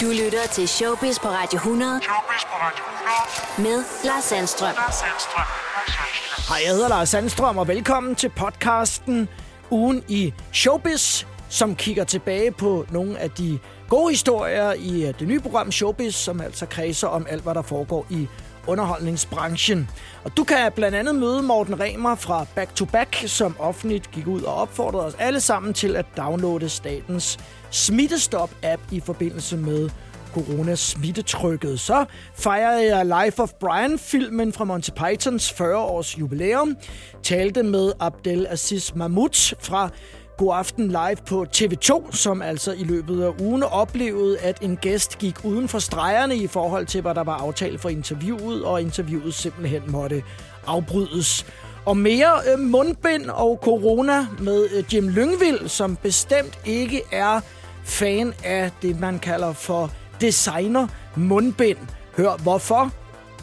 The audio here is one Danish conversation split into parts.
Du lytter til Showbiz på Radio 100. Showbiz på Radio 100. Med Lars Sandstrøm. Lars Sandstrøm. Hej, jeg hedder Lars Sandstrøm, og velkommen til podcasten Ugen i Showbiz, som kigger tilbage på nogle af de gode historier i øh, det nye program Showbiz, som altså kredser om alt, hvad der foregår i underholdningsbranchen. Og du kan blandt andet møde Morten Remer fra Back to Back, som offentligt gik ud og opfordrede os alle sammen til at downloade statens Smittestop-app i forbindelse med corona-smittetrykket. Så fejrede jeg Life of Brian-filmen fra Monty Pythons 40-års jubilæum, talte med Abdel Aziz Mahmoud fra God Aften Live på TV2, som altså i løbet af ugen oplevede, at en gæst gik uden for stregerne i forhold til, hvad der var aftalt for interviewet, og interviewet simpelthen måtte afbrydes. Og mere øh, mundbind og corona med øh, Jim Lyngvild, som bestemt ikke er fan af det, man kalder for designer mundbind. Hør hvorfor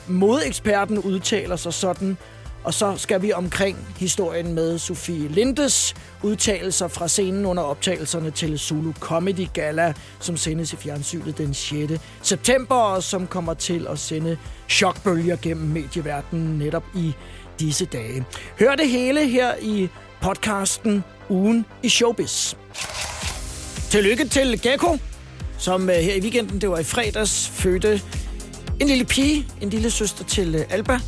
modeksperten udtaler sig sådan, og så skal vi omkring historien med Sofie Lindes udtalelser fra scenen under optagelserne til Zulu Comedy Gala, som sendes i fjernsynet den 6. september, og som kommer til at sende chokbølger gennem medieverdenen netop i disse dage. Hør det hele her i podcasten Ugen i Showbiz. Tillykke til Gekko, som øh, her i weekenden, det var i fredags, fødte en lille pige, en lille søster til øh, Alba,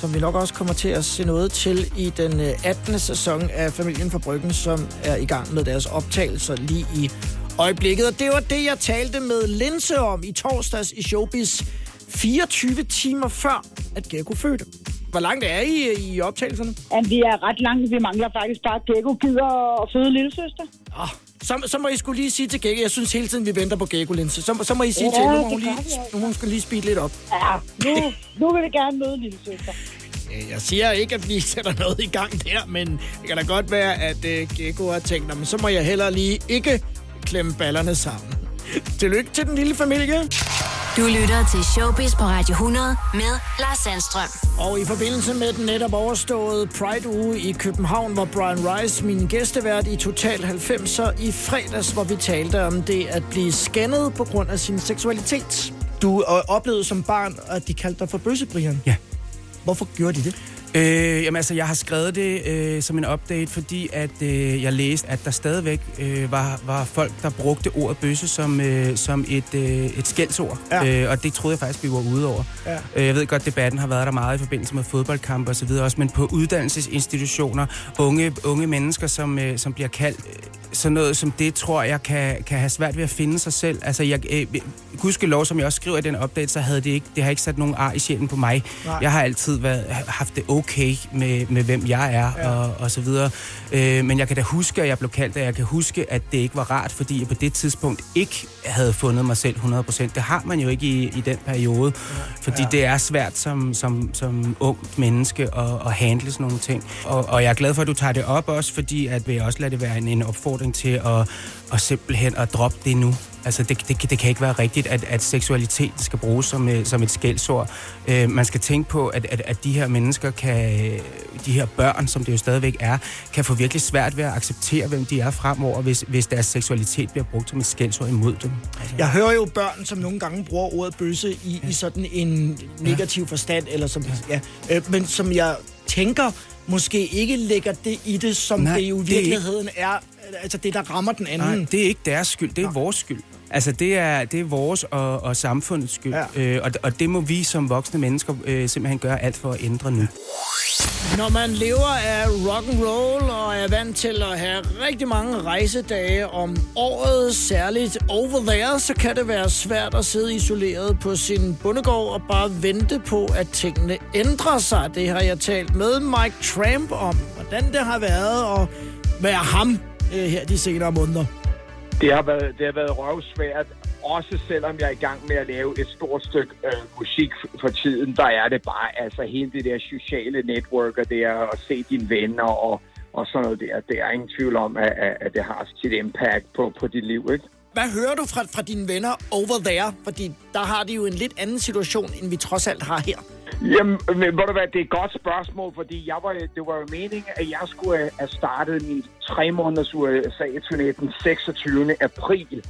som vi nok også kommer til at se noget til i den øh, 18. sæson af Familien fra Bryggen, som er i gang med deres optagelser lige i øjeblikket. Og det var det, jeg talte med Linse om i torsdags i Showbiz, 24 timer før, at Gekko fødte. Hvor langt er I øh, i optagelserne? Jamen, vi er ret langt. Vi mangler faktisk bare, at Gekko gider at føde lille søster. Så, så må I skulle lige sige til Gekko, jeg synes hele tiden, vi venter på Gekko, Linse. Så, så må I sige Ja, til nu må hun lige, altså. nu må hun skal lige speede lidt op. Ja, nu, nu vil vi gerne møde lille søster. Øh, Jeg siger ikke, at vi sætter noget i gang der, men det kan da godt være, at uh, Gekko har tænkt, "Nå, men så må jeg heller lige ikke klemme ballerne sammen. Tillykke til den lille familie. Du lytter til Showbiz på Radio 100 med Lars Sandstrøm. Og i forbindelse med den netop overståede Pride-uge i København, hvor Brian Rice, min gæstevært i Total 90'er i fredags, hvor vi talte om det at blive skændet på grund af sin seksualitet. Du øh, oplevede som barn, at de kaldte dig for bøsse, Brian. Ja. Hvorfor gjorde de det? Øh, jamen altså, jeg har skrevet det øh, som en update, fordi at øh, jeg læste, at der stadigvæk øh, var, var folk, der brugte ordet bøsse som, øh, som et, øh, et skældsord. Ja. Øh, og det troede jeg faktisk, vi var ude over. Ja. Øh, jeg ved godt, debatten har været der meget i forbindelse med fodboldkampe og så videre også, men på uddannelsesinstitutioner, unge, unge mennesker, som, øh, som bliver kaldt øh, sådan noget som det, tror jeg, kan, kan have svært ved at finde sig selv. Altså, jeg, øh, gudskelov, som jeg også skriver i den update, så havde det ikke, det har ikke sat nogen ar i sjælen på mig. Nej. Jeg har altid været, haft det okay med, med hvem jeg er, Ja. og, og så videre. Øh, men jeg kan da huske, at jeg blev kaldt, og jeg kan huske, at det ikke var rart, fordi jeg på det tidspunkt ikke havde fundet mig selv 100%. Det har man jo ikke i, i den periode, fordi Ja. ja. det er svært som, som, som ung menneske at, at handle sådan nogle ting. Og, og jeg er glad for, at du tager det op også, fordi at vil jeg også lade det være en, en opfordring til at, at simpelthen at droppe det nu. Altså, det, det, det kan ikke være rigtigt, at, at seksualitet skal bruges som, øh, som et skældsord. Øh, man skal tænke på, at, at, at de her mennesker kan, de her børn, som det jo stadigvæk er, kan få virkelig svært ved at acceptere, hvem de er fremover, hvis, hvis deres seksualitet bliver brugt som et skældsord imod dem. Altså, Jeg hører jo børn, som nogle gange bruger ordet bøsse i, i sådan en negativ forstand, eller som, ja, øh, men som jeg tænker måske ikke lægger det i det, som Nej, det jo i det er virkeligheden er, altså det, der rammer den anden. Nej, det er ikke deres skyld, det er vores skyld. Altså, det er, det er vores og, og samfundets skyld. Ja. Øh, og, og det må vi som voksne mennesker øh, simpelthen gøre alt for at ændre nu. Når man lever af rock and roll og er vant til at have rigtig mange rejsedage om året, særligt over there, så kan det være svært at sidde isoleret på sin bundegård og bare vente på, at tingene ændrer sig. Det har jeg talt med Mike Tramp om, hvordan det har været at være ham øh, her de senere måneder. Det har været, det har været røvsvært, også selvom jeg er i gang med at lave et stort stykke øh, musik for tiden, der er det bare, altså hele det der sociale network, og det er at se dine venner og, og sådan noget der, det er ingen tvivl om, at, at det har sit impact på, på dit liv, ikke? Hvad hører du fra, fra dine venner over there? Fordi der har de jo en lidt anden situation, end vi trods alt har her. Jamen, men må du være, det er et godt spørgsmål, fordi jeg var, det var jo meningen, at jeg skulle have startet min tre måneders USA-turné den 26. april.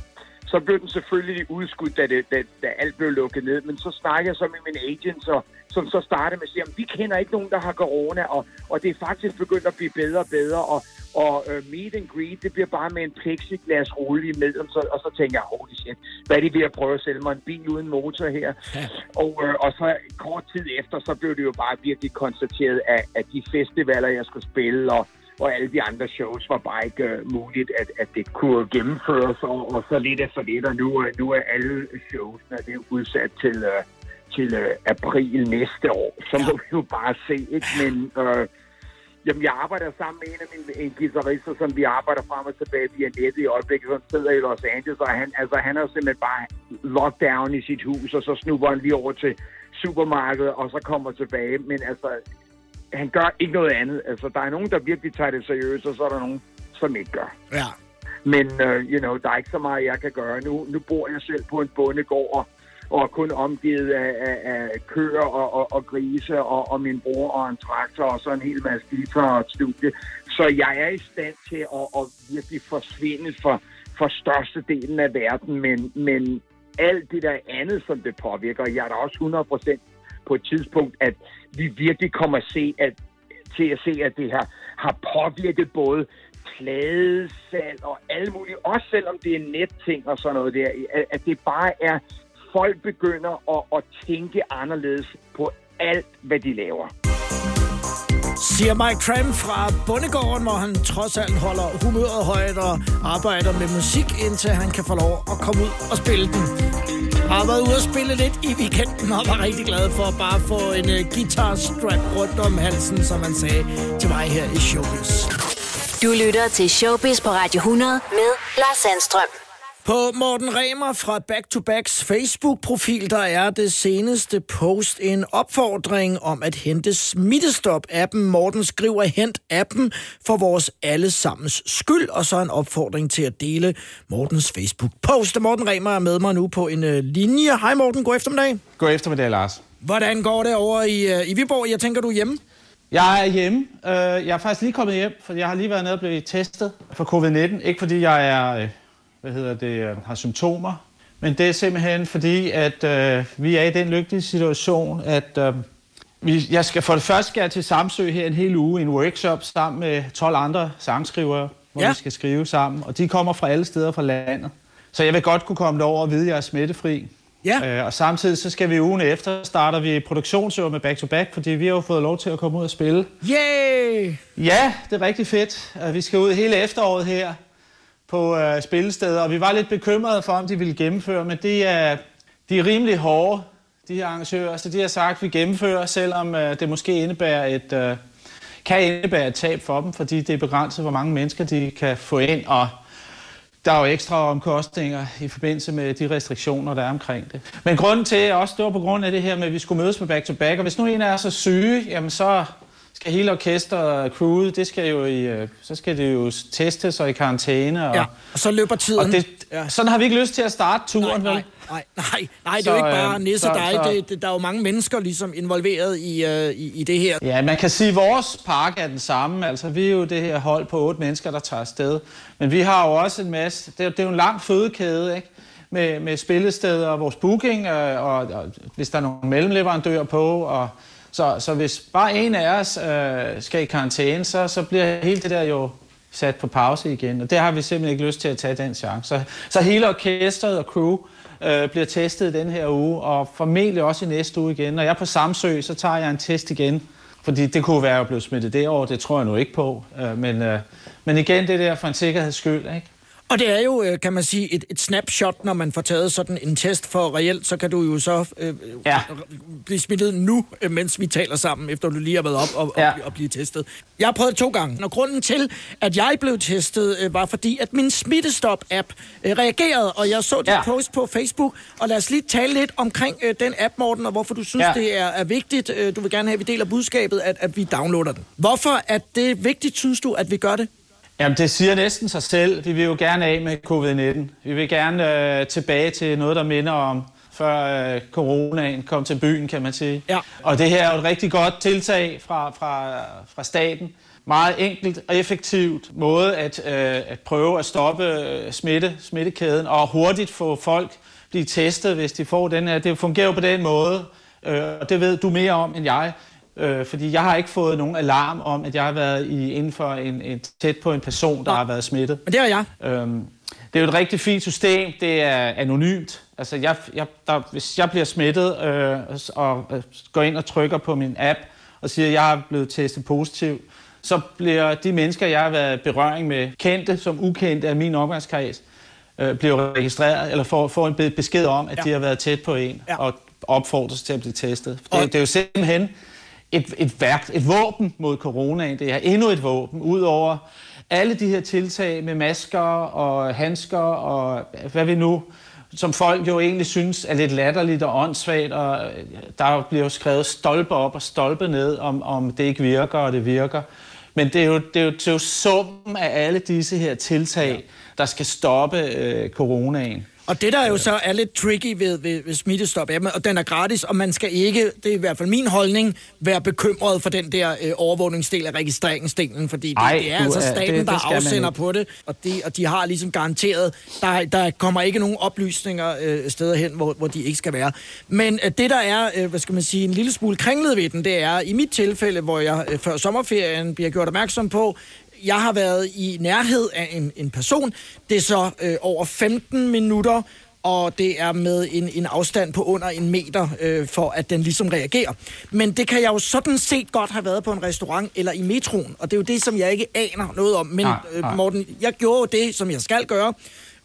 Så blev den selvfølgelig udskudt, da, det, da, da alt blev lukket ned. Men så snakkede jeg så med min agent, og, som så startede med at sige, at vi kender ikke nogen, der har corona, og, og det er faktisk begyndt at blive bedre og bedre, og, og uh, meet and greet, det bliver bare med en plexiglas rulle imellem, så, og så tænker jeg, holy shit, hvad er det ved at prøve at sælge mig en bil uden motor her? Ja. Og, uh, og så kort tid efter, så blev det jo bare virkelig konstateret, at, at de festivaler, jeg skulle spille, og og alle de andre shows var bare ikke uh, muligt, at, at det kunne gennemføres, og, og så lidt efter lidt, og nu, nu er alle shows det er udsat til, uh, til uh, april næste år. Så må vi jo bare se, ikke? Men uh, jamen, jeg arbejder sammen med en af mine en guitarister, som vi arbejder frem og tilbage via nettet i øjeblikket, som sidder i Los Angeles, og han, altså, han er simpelthen bare lockdown i sit hus, og så snupper han lige over til supermarkedet, og så kommer tilbage. Men altså, han gør ikke noget andet. Altså, der er nogen, der virkelig tager det seriøst, og så er der nogen, som ikke gør. Ja. Men, uh, you know, der er ikke så meget, jeg kan gøre. Nu, nu bor jeg selv på en bondegård, og, og er kun omgivet af, af, af køer og, og, og grise, og, og min bror og en traktor, og så en hel masse guitar og studie. Så jeg er i stand til at, at virkelig forsvinde for, for størstedelen af verden, men, men alt det der andet, som det påvirker, jeg er da også 100 procent på et tidspunkt, at vi virkelig kommer at se, at, til at se, at det her har påvirket både pladesalg og alle mulige, også selvom det er netting og sådan noget der, at, at det bare er, folk begynder at, at tænke anderledes på alt, hvad de laver. Siger Mike Tram fra Bundegården, hvor han trods alt holder humøret højt og arbejder med musik, indtil han kan få lov at komme ud og spille den. Har været ude og spille lidt i weekenden og var rigtig glad for at bare få en øh, uh, guitar strap rundt om halsen, som man sagde til mig her i Showbiz. Du lytter til Showbiz på Radio 100 med Lars Sandstrøm. På Morten Remer fra Back to Backs Facebook-profil, der er det seneste post en opfordring om at hente Smittestop-appen. Morten skriver, hent appen for vores allesammens skyld, og så en opfordring til at dele Mortens Facebook-post. Morten Remer er med mig nu på en uh, linje. Hej Morten, god eftermiddag. God eftermiddag, Lars. Hvordan går det over i, uh, i Viborg? Jeg tænker, du er hjemme? Jeg er hjemme. Uh, jeg er faktisk lige kommet hjem, for jeg har lige været nede og blevet testet for covid-19. Ikke fordi jeg er hvad hedder det, øh, har symptomer. Men det er simpelthen fordi, at øh, vi er i den lykkelige situation, at øh, vi, jeg skal for det første skal jeg til Samsø her en hel uge i en workshop sammen med 12 andre sangskrivere, hvor ja. vi skal skrive sammen. Og de kommer fra alle steder fra landet. Så jeg vil godt kunne komme derover og vide, at jeg er smittefri. Ja. Øh, og samtidig så skal vi ugen efter, starter vi produktionsøver med Back to Back, fordi vi har jo fået lov til at komme ud og spille. Yay! Ja, det er rigtig fedt. Vi skal ud hele efteråret her på øh, spillesteder, og vi var lidt bekymrede for, om de ville gennemføre, men det er, de er rimelig hårde, de her arrangører, så de har sagt, at vi gennemfører, selvom øh, det måske indebærer et, øh, kan indebære et tab for dem, fordi det er begrænset, hvor mange mennesker de kan få ind, og der er jo ekstra omkostninger i forbindelse med de restriktioner, der er omkring det. Men grunden til, også det var på grund af det her med, at vi skulle mødes på back-to-back, og hvis nu en af os er syge, jamen så skal hele orkestret crewet, det skal jo i, øh, så skal det jo testes og i karantæne. Og, ja, og så løber tiden. Og det, ja. Sådan har vi ikke lyst til at starte turen, nej, nej, nej, nej, nej, det er jo ikke bare øh, Nisse og dig. Så, det, det, der er jo mange mennesker ligesom involveret i, uh, i, i det her. Ja, man kan sige, at vores park er den samme. Altså, vi er jo det her hold på otte mennesker, der tager afsted. Men vi har jo også en masse... Det er, det er jo en lang fødekæde, ikke? Med, med spillesteder og vores booking, og, og, og hvis der er nogle mellemleverandører på, og så, så hvis bare en af os øh, skal i karantæne, så, så bliver hele det der jo sat på pause igen. Og det har vi simpelthen ikke lyst til at tage den chance. Så, så hele orkestret og crew øh, bliver testet den her uge, og formentlig også i næste uge igen. Når jeg er på Samsø, så tager jeg en test igen. Fordi det kunne være at blive smittet derovre, det tror jeg nu ikke på. Øh, men, øh, men igen, det der for en sikkerheds skyld, ikke? Og det er jo, øh, kan man sige, et, et snapshot, når man får taget sådan en test for reelt, så kan du jo så øh, ja. blive smittet nu, øh, mens vi taler sammen, efter du lige har været op og, ja. og, og blive testet. Jeg har prøvet to gange, og grunden til, at jeg blev testet, øh, var fordi, at min Smittestop-app øh, reagerede, og jeg så dit ja. post på Facebook, og lad os lige tale lidt omkring øh, den app, Morten, og hvorfor du synes, ja. det er, er vigtigt. Øh, du vil gerne have, at vi deler budskabet, at, at vi downloader den. Hvorfor er det vigtigt, synes du, at vi gør det? Jamen, det siger næsten sig selv. Vi vil jo gerne af med covid-19. Vi vil gerne øh, tilbage til noget, der minder om før øh, coronaen kom til byen, kan man sige. Ja. Og det her er jo et rigtig godt tiltag fra, fra, fra staten meget enkelt og effektivt måde at, øh, at prøve at stoppe øh, smitte, smittekæden og hurtigt få folk blive testet, hvis de får den her. Det fungerer jo på den måde, øh, og det ved du mere om end jeg, øh, fordi jeg har ikke fået nogen alarm om, at jeg har været i, inden for en, en tæt på en person, der Nå. har været smittet. Men det er jeg. Øhm, det er jo et rigtig fint system. Det er anonymt. Altså, jeg, jeg, der, hvis jeg bliver smittet øh, og øh, går ind og trykker på min app og siger, at jeg er blevet testet positiv, så bliver de mennesker, jeg har været i berøring med, kendte som ukendte af min omgangskreds, øh, bliver registreret eller får, får en be- besked om, at Ja. ja. de har været tæt på en Ja. og opfordres til at blive testet. Det, Og- det er jo simpelthen et, et, værk, et våben mod coronaen. Det er endnu et våben, udover alle de her tiltag med masker og handsker og hvad vi nu, som folk jo egentlig synes er lidt latterligt og åndssvagt, og øh, der bliver jo skrevet stolpe op og stolpe ned, om, om det ikke virker, og det virker. Men det er jo, det er jo, det er jo summen af alle disse her tiltag, der skal stoppe øh, coronaen. Og det, der jo så er lidt tricky ved, ved, ved smittestop appen, og den er gratis, og man skal ikke, det er i hvert fald min holdning, være bekymret for den der øh, overvågningsdel af registreringsdelen, fordi det, Ej, det er altså er- staten, det- det der afsender på det, og de, og de har ligesom garanteret, der, der kommer ikke nogen oplysninger øh, steder hen, hvor, hvor de ikke skal være. Men øh, det, der er, øh, hvad skal man sige, en lille smule kringlet ved den, det er, i mit tilfælde, hvor jeg øh, før sommerferien bliver gjort opmærksom på, jeg har været i nærhed af en, en person. Det er så øh, over 15 minutter, og det er med en, en afstand på under en meter, øh, for at den ligesom reagerer. Men det kan jeg jo sådan set godt have været på en restaurant eller i metroen, og det er jo det, som jeg ikke aner noget om. Men øh. Morten, jeg gjorde jo det, som jeg skal gøre.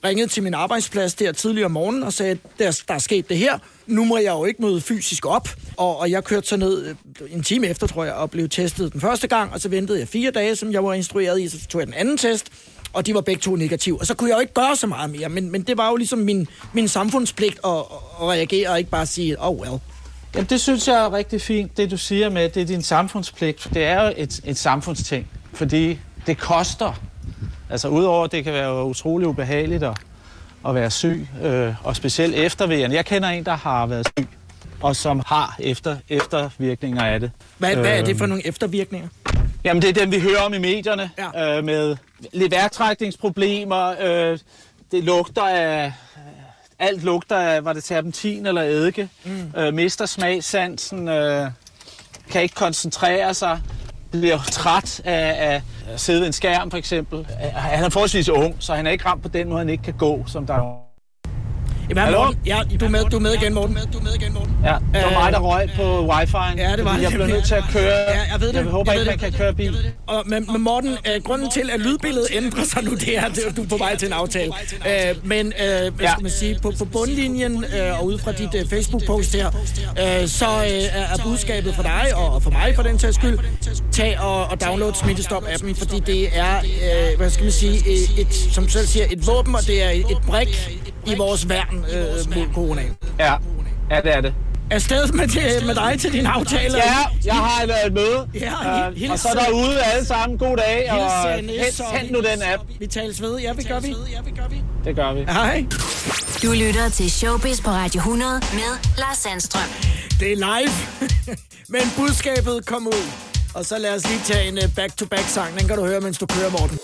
Ringede til min arbejdsplads der tidligere om morgenen og sagde, der, der er sket det her. Nu må jeg jo ikke møde fysisk op. Og, og jeg kørte så ned øh, en time efter, tror jeg, og blev testet den første gang. Og så ventede jeg fire dage, som jeg var instrueret i. Så tog jeg den anden test, og de var begge to negative. Og så kunne jeg jo ikke gøre så meget mere. Men, men det var jo ligesom min, min samfundspligt at, at, at reagere og ikke bare sige, oh well. Jamen, det synes jeg er rigtig fint, det du siger med, det er din samfundspligt. Det er jo et, et samfundsting, fordi det koster. Altså udover at det kan være utrolig ubehageligt at, at være syg, øh, og specielt efterværende. Jeg kender en, der har været syg, og som har efter, eftervirkninger af det. Hvad, hvad er det for Øhm, nogle eftervirkninger? Jamen, det er dem, vi hører om i medierne, Ja. øh, med lidt vejrtrækningsproblemer. Øh, det lugter af... Alt lugter af, var det terpentin eller eddike. Mm. Øh, mister smagsansen, øh, kan ikke koncentrere sig, bliver træt af, af at sidde ved en skærm for eksempel. Han er forholdsvis ung, så han er ikke ramt på den måde, han ikke kan gå, som der Jamen, Hallo? Morten, ja, du er med, du er med igen, Morten. Du er med igen, Morten. Ja, det var Øh, mig, der røg på wifi'en. Ja, det var Jeg blev nødt til at køre. Ja, jeg ved det. Jeg håber Jeg ikke, man kan køre bil. Og, men, men Morten, øh, grunden til, at lydbilledet ændrer sig nu, det er, at du er på vej til en aftale. Øh, men øh, hvad Ja. skal man sige, på, på bundlinjen øh, og ud fra dit øh, Facebook-post her, øh, så øh, er budskabet for dig og for mig for den sags skyld, tag og, og download Smittestop-appen, fordi det er, øh, hvad skal man sige, et, et, som selv siger, et våben, og det er et, et brik i vores værn øh, mod coronaen. Ja, ja det er det. Afsted med, det, med dig til din aftale. Ja, jeg har været et møde. Ja, Øh, hils- og så derude alle sammen. God dag, og Hils, øh, hent, og hent nu den app. Vi tales ved. Ja, vi gør vi. Det gør vi. Hej. Du lytter til Showbiz på Radio 100 med Lars Sandstrøm. Det er live. Men budskabet kom ud. Og så lad os lige tage en øh, back-to-back-sang. Den kan du høre, mens du kører, Morten.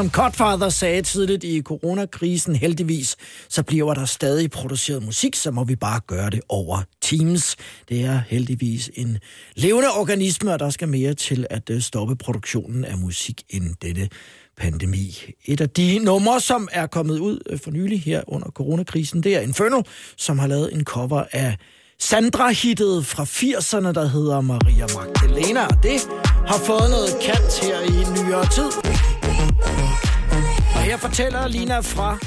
Som Godfather sagde tidligt i coronakrisen, heldigvis, så bliver der stadig produceret musik, så må vi bare gøre det over Teams. Det er heldigvis en levende organisme, og der skal mere til at øh, stoppe produktionen af musik end dette pandemi. Et af de numre, som er kommet ud øh, for nylig her under coronakrisen, det er Inferno, som har lavet en cover af Sandra-hittet fra 80'erne, der hedder Maria Magdalena. Det har fået noget kant her i nyere tid. Og her fortæller Lina fra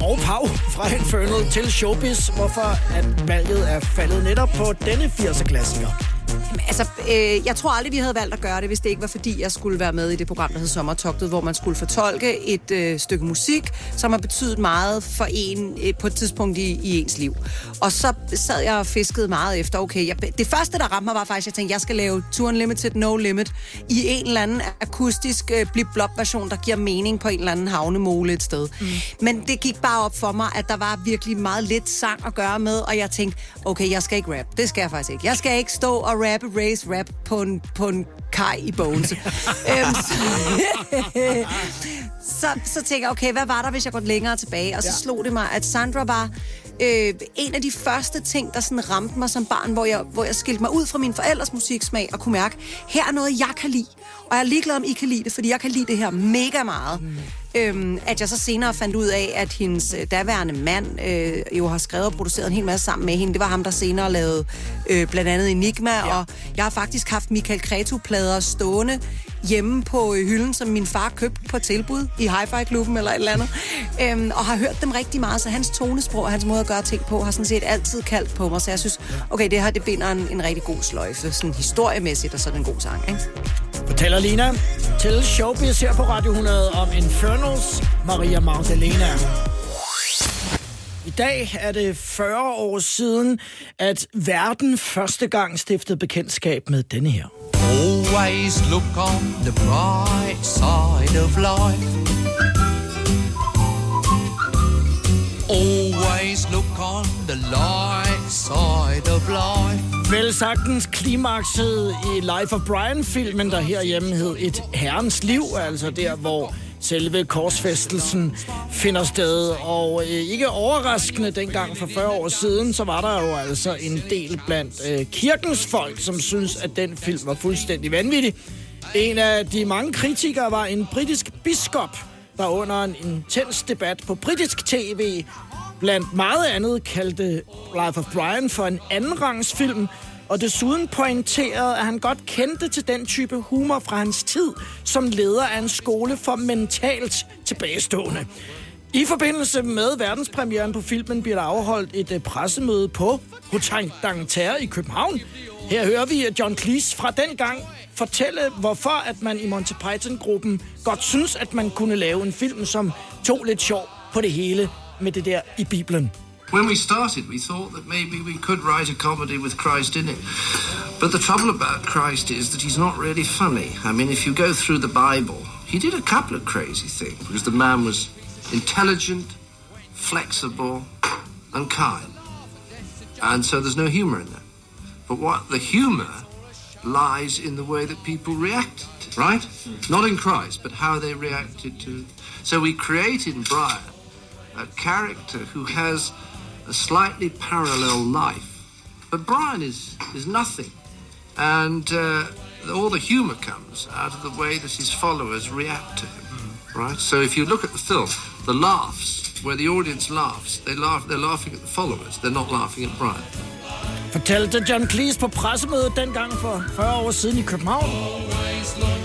og Pau fra Infernal til Showbiz, hvorfor at valget er faldet netop på denne 80'er-klassiker. Altså, øh, jeg tror aldrig, vi havde valgt at gøre det, hvis det ikke var fordi, jeg skulle være med i det program, der hed Sommertogtet, hvor man skulle fortolke et øh, stykke musik, som har betydet meget for en øh, på et tidspunkt i, i ens liv. Og så sad jeg og fiskede meget efter, okay, jeg, det første, der ramte mig, var faktisk, at jeg tænkte, jeg skal lave Tour Unlimited, No Limit, i en eller anden akustisk øh, blip-blop-version, der giver mening på en eller anden havnemole et sted. Mm. Men det gik bare op for mig, at der var virkelig meget lidt sang at gøre med, og jeg tænkte, okay, jeg skal ikke rap. Det skal jeg faktisk ikke. Jeg skal ikke stå og rappe, race, rap på en, på en kaj i Bogense. øhm, så, så, så tænker jeg, okay, hvad var der, hvis jeg går længere tilbage? Og så ja. slog det mig, at Sandra var øh, en af de første ting, der sådan ramte mig som barn, hvor jeg, hvor jeg skilte mig ud fra min forældres musiksmag og kunne mærke, her er noget, jeg kan lide. Og jeg er ligeglad, om I kan lide det, fordi jeg kan lide det her mega meget. Mm. Øhm, at jeg så senere fandt ud af, at hendes øh, daværende mand øh, jo har skrevet og produceret en hel masse sammen med hende. Det var ham, der senere lavede øh, blandt andet Enigma, ja. og jeg har faktisk haft Michael Cretu-plader stående hjemme på øh, hylden, som min far købte på tilbud i Hi-Fi-klubben eller et eller andet. Øhm, og har hørt dem rigtig meget, så hans tonesprog og hans måde at gøre ting på har sådan set altid kaldt på mig. Så jeg synes, okay, det her det binder en, en rigtig god sløjfe, sådan historiemæssigt, og så en god sang, ikke? Fortæller Lina til Showbiz her på Radio 100 om Infernals Maria Magdalena. I dag er det 40 år siden, at verden første gang stiftede bekendtskab med denne her. Always look on the bright side of life. Always look on the light side of life. Vel sagtens klimakset i Life of Brian-filmen, der herhjemme hed Et Herrens Liv, altså der, hvor selve korsfæstelsen finder sted. Og øh, ikke overraskende dengang for 40 år siden, så var der jo altså en del blandt øh, kirkens folk, som synes, at den film var fuldstændig vanvittig. En af de mange kritikere var en britisk biskop, der under en intens debat på britisk tv blandt meget andet kaldte Life of Brian for en andenrangsfilm, og desuden pointerede, at han godt kendte til den type humor fra hans tid som leder af en skole for mentalt tilbagestående. I forbindelse med verdenspremieren på filmen bliver der afholdt et øh, pressemøde på Hotel Dangter i København. Her hører vi øh, John Cleese fra den gang fortælle, hvorfor at man i Monty Python-gruppen godt synes, at man kunne lave en film, som tog lidt sjov på det hele med det der i Bibelen. When we started, we thought that maybe we could write a comedy with Christ in it. But the trouble about Christ is that he's not really funny. I mean, if you go through the Bible, he did a couple of crazy things because the man was intelligent, flexible, and kind. And so there's no humor in that. But what the humor lies in the way that people reacted, right? Not in Christ, but how they reacted to. So we create in Brian a character who has a slightly parallel life. But Brian is, is nothing. And uh, all the humor comes out of the way that his followers react to him. Right? So if you look at the film, the laughs, where the audience laughs, they laugh, they're laughing at the followers, they're not laughing at Brian. Fortalte John Cleese på pressemødet dengang for 40 år siden i København.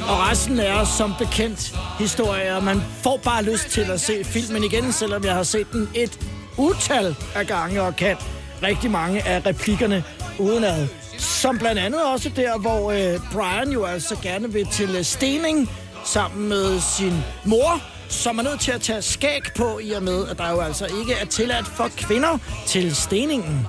Og resten er som bekendt historier. Man får bare lyst til at se filmen igen, selvom jeg har set den et utal af gange og kan rigtig mange af replikkerne udenad. Som blandt andet også der, hvor øh, Brian jo altså gerne vil til øh, stening sammen med sin mor, som er nødt til at tage skæg på, i og med, at der jo altså ikke er tilladt for kvinder til steningen.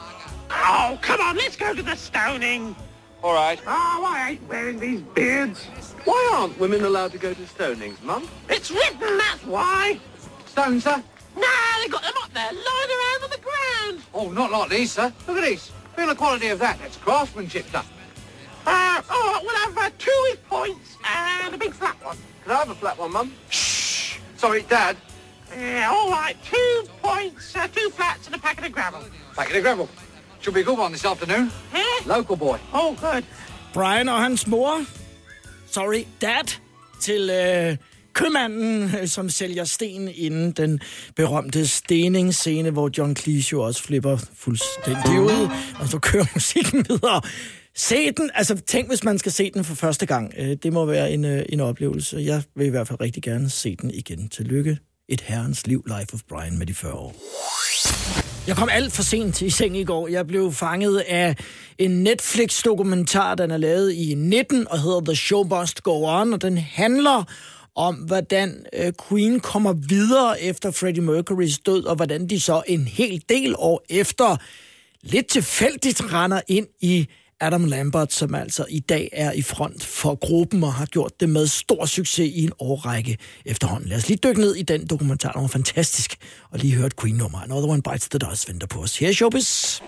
Oh, come on, let's go to the stoning. All right. Oh, I hate wearing these beards. Why aren't women allowed to go to stonings, Mum? It's written, that's why. Stones, sir? Nah, they got them up there, lying around on the ground. Oh, not like these, sir. Look at these. Feel the quality of that. That's craftsmanship stuff. Uh, all right, we'll have uh, two with points and a big flat one. Can I have a flat one, Mum? Shh. Sorry, Dad. Yeah, all right, two points, uh, two flats and a packet of gravel. Packet of gravel. Should be a good one this afternoon. Eh? Local boy. Oh, good. Brian og hans mor, sorry, dad, til øh, købmanden, øh, som sælger sten inden den berømte steningsscene, hvor John Cleese jo også flipper fuldstændig ud, og så kører musikken videre. Se den, altså tænk, hvis man skal se den for første gang. Øh, Det må være en, øh, en oplevelse. Jeg vil i hvert fald rigtig gerne se den igen. Tillykke. Et herrens liv, Life of Brian med de 40 år. Jeg kom alt for sent i seng i går. Jeg blev fanget af en Netflix-dokumentar, den er lavet i 19 og hedder The Show Must Go On, og den handler om, hvordan øh, Queen kommer videre efter Freddie Mercurys død, og hvordan de så en hel del år efter lidt tilfældigt render ind i Adam Lambert, som altså i dag er i front for gruppen og har gjort det med stor succes i en årrække efterhånden. Lad os lige dykke ned i den dokumentar, den var fantastisk, og lige høre et Queen-nummer. Another One Bites the Dust venter på os. Her er Showbiz.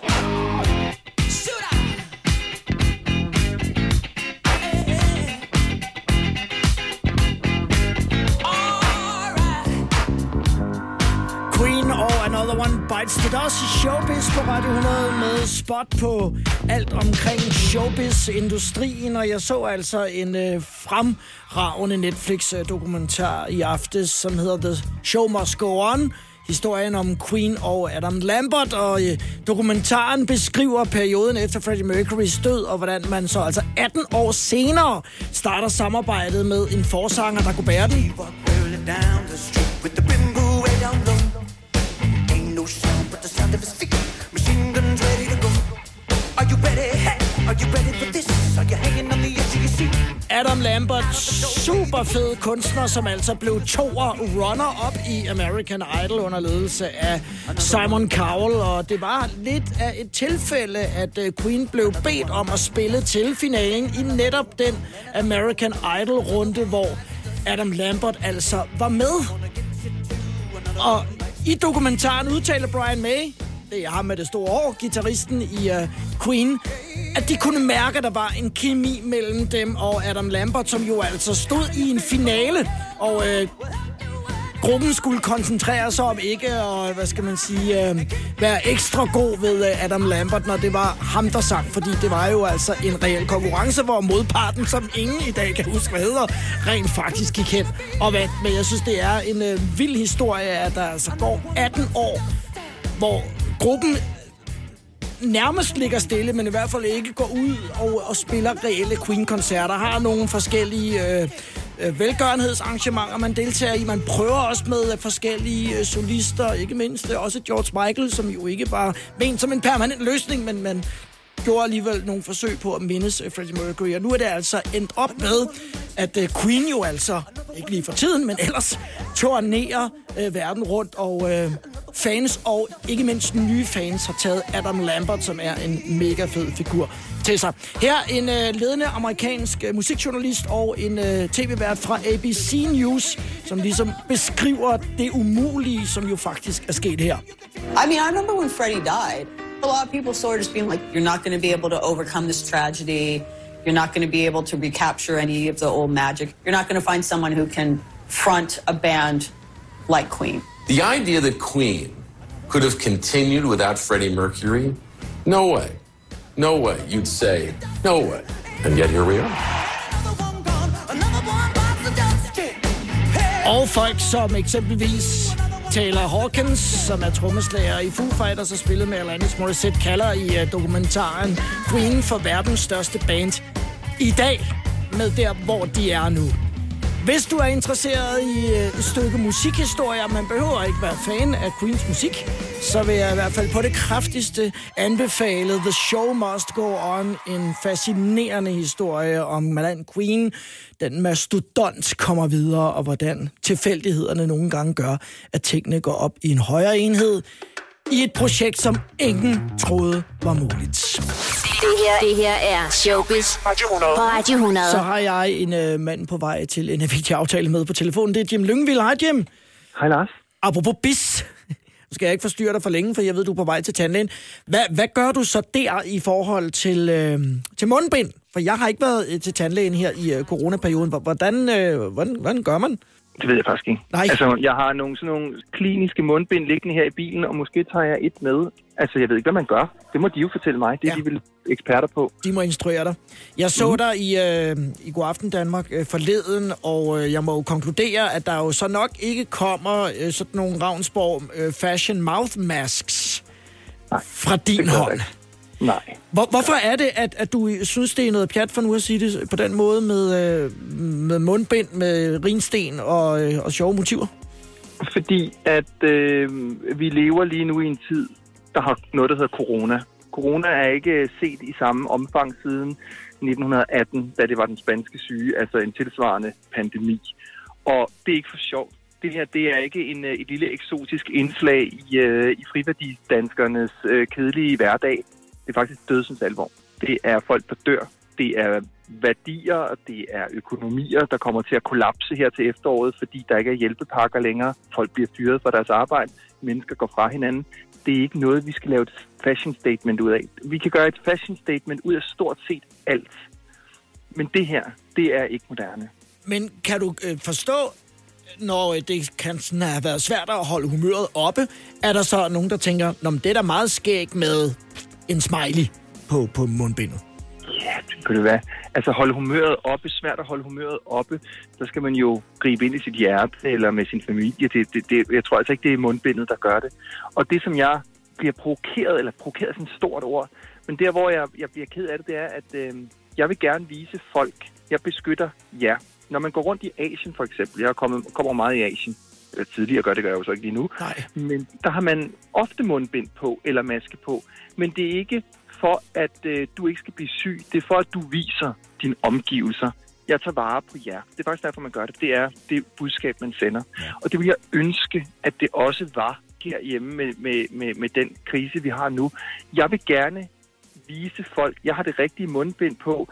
Bites the Dust i Showbiz på Radio 100 med spot på alt omkring showbiz-industrien, og jeg så altså en øh, fremragende Netflix-dokumentar i aftes, som hedder The Show Must Go On, historien om Queen og Adam Lambert, og øh, dokumentaren beskriver perioden efter Freddie Mercurys død, og hvordan man så altså 18 år senere starter samarbejdet med en forsanger, der kunne bære den. Are you ready for this? Are you hanging on the edge of your seat? Adam Lambert, super fed kunstner, som altså blev toer runner-up i American Idol under ledelse af Simon Cowell. Og det var lidt af et tilfælde, at øh, Queen blev bedt om at spille til finalen i netop den American Idol-runde, hvor Adam Lambert altså var med. Og i dokumentaren udtaler Brian May, det er ham med det store år, gitarristen i uh, Queen, at de kunne mærke, at der var en kemi mellem dem og Adam Lambert, som jo altså stod i en finale. Og uh, gruppen skulle koncentrere sig om ikke og hvad skal man sige, uh, være ekstra god ved uh, Adam Lambert, når det var ham, der sang. Fordi det var jo altså en reel konkurrence, hvor modparten, som ingen i dag kan huske, hvad hedder, rent faktisk gik hen og vandt. Men jeg synes, det er en uh, vild historie, at der altså går 18 år, hvor gruppen nærmest ligger stille, men i hvert fald ikke går ud og, og spiller reelle Queen-koncerter. Har nogle forskellige øh, øh velgørenhedsarrangementer, man deltager i. Man prøver også med øh, forskellige øh, solister, ikke mindst øh, også George Michael, som jo ikke bare ment som en permanent løsning, men man gjorde alligevel nogle forsøg på at mindes Freddie Mercury. Og nu er det altså endt op med, at øh, Queen jo altså, ikke lige for tiden, men ellers turnerer øh, verden rundt, og øh, fans og ikke mindst nye fans har taget Adam Lambert, som er en mega fed figur, til sig. Her en øh, ledende amerikansk øh, musikjournalist og en øh, tv-vært fra ABC News, som ligesom beskriver det umulige, som jo faktisk er sket her. I mean, I remember when Freddie died, a lot of people sort of being like, you're not going to be able to overcome this tragedy. You're not going to be able to recapture any of the old magic. You're not going to find someone who can front a band like Queen. The idea that Queen could have continued without Freddie Mercury? No way. No way. You'd say, no way. And yet here we are. Og folk som eksempelvis Taylor Hawkins, som er trommeslager i Foo Fighters og spillet med Alanis Morissette, kalder i uh, dokumentaren Queen for verdens største band i dag, med der, hvor de er nu. Hvis du er interesseret i øh, et stykke musikhistorie, man behøver ikke være fan af Queens musik, så vil jeg i hvert fald på det kraftigste anbefale The Show Must Go On, en fascinerende historie om hvordan Queen, den mastodont, kommer videre, og hvordan tilfældighederne nogle gange gør, at tingene går op i en højere enhed i et projekt, som ingen troede var muligt. Det her, det her er Showbiz på Radio 100. Så har jeg en øh, mand på vej til en vigtig aftale med på telefonen. Det er Jim Lyngvild. Hej Jim. Hej Lars. Apropos bis. Nu skal jeg ikke forstyrre dig for længe, for jeg ved, du er på vej til tandlægen. Hvad, hvad gør du så der i forhold til, øh, til mundbind? For jeg har ikke været øh, til tandlægen her i øh, coronaperioden. Hvordan, øh, hvordan, hvordan gør man? Det ved jeg faktisk ikke. Nej. Altså, jeg har nogle, sådan nogle kliniske mundbind liggende her i bilen, og måske tager jeg et med. Altså, jeg ved ikke, hvad man gør. Det må de jo fortælle mig. Det er ja. de vel eksperter på. De må instruere dig. Jeg så mm. dig i, øh, i God Aften Danmark øh, forleden, og øh, jeg må jo konkludere, at der jo så nok ikke kommer øh, sådan nogle Ravnsborg øh, Fashion Mouth Masks Nej, fra din hånd. Nej. Hvor, hvorfor er det, at, at du synes, det er noget pjat for nu at sige det på den måde med, øh, med mundbind, med rinsten og, øh, og sjove motiver? Fordi at øh, vi lever lige nu i en tid, der har noget, der hedder corona. Corona er ikke øh, set i samme omfang siden 1918, da det var den spanske syge, altså en tilsvarende pandemi. Og det er ikke for sjovt. Det her det er ikke en, øh, et lille eksotisk indslag i, øh, i friværdidanskernes øh, kedelige hverdag. Det er faktisk dødsens alvor. Det er folk, der dør. Det er værdier, og det er økonomier, der kommer til at kollapse her til efteråret, fordi der ikke er hjælpepakker længere. Folk bliver fyret fra deres arbejde. Mennesker går fra hinanden. Det er ikke noget, vi skal lave et fashion statement ud af. Vi kan gøre et fashion statement ud af stort set alt. Men det her, det er ikke moderne. Men kan du øh, forstå, når øh, det kan sådan have været svært at holde humøret oppe, er der så nogen, der tænker, Nå, men det er da meget skægt med en smiley på, på mundbindet. Ja, det du hvad. Altså holde humøret oppe, svært at holde humøret oppe, så skal man jo gribe ind i sit hjerte eller med sin familie. Det, det, det, jeg tror altså ikke, det er mundbindet, der gør det. Og det, som jeg bliver provokeret, eller provokeret er sådan et stort ord, men der, hvor jeg, jeg bliver ked af det, det er, at øh, jeg vil gerne vise folk, jeg beskytter jer. Når man går rundt i Asien for eksempel, jeg kommet, kommer meget i Asien, eller tidligere gør det, gør jeg jo så ikke lige nu, Nej. men der har man ofte mundbind på eller maske på, men det er ikke for, at øh, du ikke skal blive syg. Det er for, at du viser dine omgivelser. Jeg tager vare på jer. Det er faktisk derfor, man gør det. Det er det budskab, man sender. Ja. Og det vil jeg ønske, at det også var herhjemme med, med, med, med den krise, vi har nu. Jeg vil gerne vise folk, jeg har det rigtige mundbind på.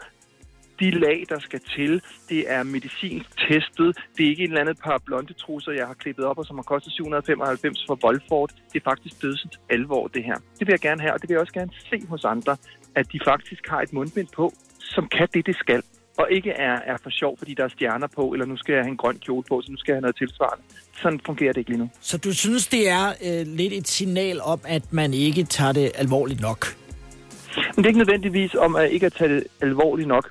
De lag, der skal til, det er medicinsk testet. Det er ikke en eller anden par blonde trusser, jeg har klippet op, og som har kostet 795 for Volford. Det er faktisk dødsens alvor, det her. Det vil jeg gerne have, og det vil jeg også gerne se hos andre, at de faktisk har et mundbind på, som kan det, det skal. Og ikke er, er for sjov, fordi der er stjerner på, eller nu skal jeg have en grøn kjole på, så nu skal jeg have noget tilsvarende. Sådan fungerer det ikke lige nu. Så du synes, det er øh, lidt et signal om, at man ikke tager det alvorligt nok? Men det er ikke nødvendigvis om at ikke at tage det alvorligt nok.